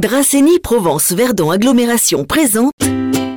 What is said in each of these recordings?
Dracénie Provence Verdon Agglomération présente.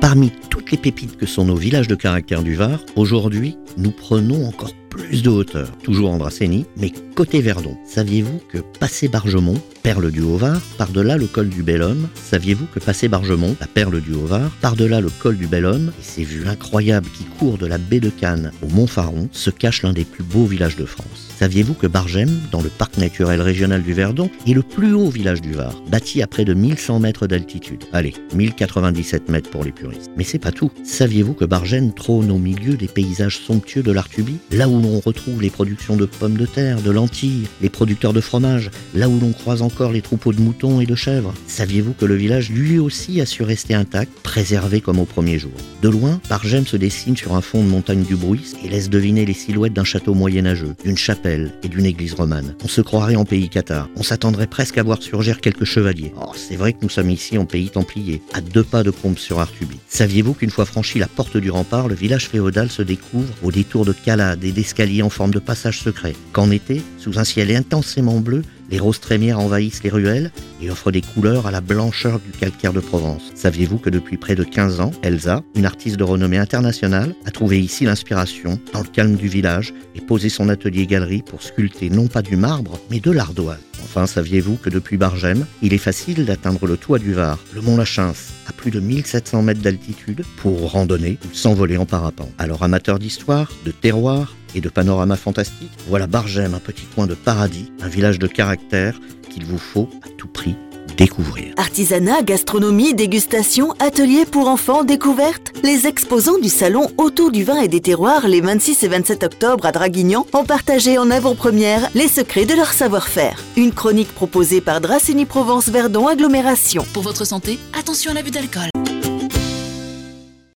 Parmi toutes les pépites que sont nos villages de caractère du Var, aujourd'hui, nous prenons encore plus de hauteur, toujours en Dracénie, mais côté Verdon. Saviez-vous que passé Bargemont, perle du Haut-Var, par-delà le col du Bel Homme, saviez-vous que passé Bargemont, la perle du Haut-Var, par-delà le col du Bel Homme, et ces vues incroyables qui courent de la baie de Cannes au Mont Faron, se cache l'un des plus beaux villages de France? Saviez-vous que Bargem, dans le parc naturel régional du Verdon, est le plus haut village du Var, bâti à près de 1100 mètres d'altitude? Allez, 1097 mètres pour les puristes. Mais c'est pas tout. Saviez-vous que Bargem trône au milieu des paysages somptueux de l'Artubie, là où l'on retrouve les productions de pommes de terre, de lentilles, les producteurs de fromage, là où l'on croise encore les troupeaux de moutons et de chèvres Saviez-vous que le village lui aussi a su rester intact, préservé comme au premier jour? De loin, Bargem se dessine sur un fond de montagne du Bruis et laisse deviner les silhouettes d'un château moyenâgeux, d'une chapelle et d'une église romane. On se croirait en pays cathare. On s'attendrait presque à voir surgir quelques chevaliers. Oh, c'est vrai que nous sommes ici en pays templier, à deux pas de Combe sur Artubie. Saviez-vous qu'une fois franchi la porte du rempart, le village féodal se découvre au détour de calades et d'escaliers en forme de passage secret Qu'en été, sous un ciel intensément bleu, les roses trémières envahissent les ruelles et offrent des couleurs à la blancheur du calcaire de Provence. Saviez-vous que depuis près de 15 ans, Elsa, une artiste de renommée internationale, a trouvé ici l'inspiration, dans le calme du village, et posé son atelier-galerie pour sculpter non pas du marbre, mais de l'ardoise? Enfin, saviez-vous que depuis Bargem, il est facile d'atteindre le toit du Var, le mont Lachins, à plus de 1700 mètres d'altitude, pour randonner ou s'envoler en parapente? Alors, amateurs d'histoire, de terroir, et de panorama fantastique, voilà Bargem, un petit coin de paradis, un village de caractère qu'il vous faut à tout prix découvrir. Artisanat, gastronomie, dégustation, ateliers pour enfants, découvertes. Les exposants du salon autour du vin et des terroirs les 26 et 27 octobre à Draguignan ont partagé en avant-première les secrets de leur savoir-faire. Une chronique proposée par Dracénie Provence Verdon Agglomération. Pour votre santé, attention à l'abus d'alcool.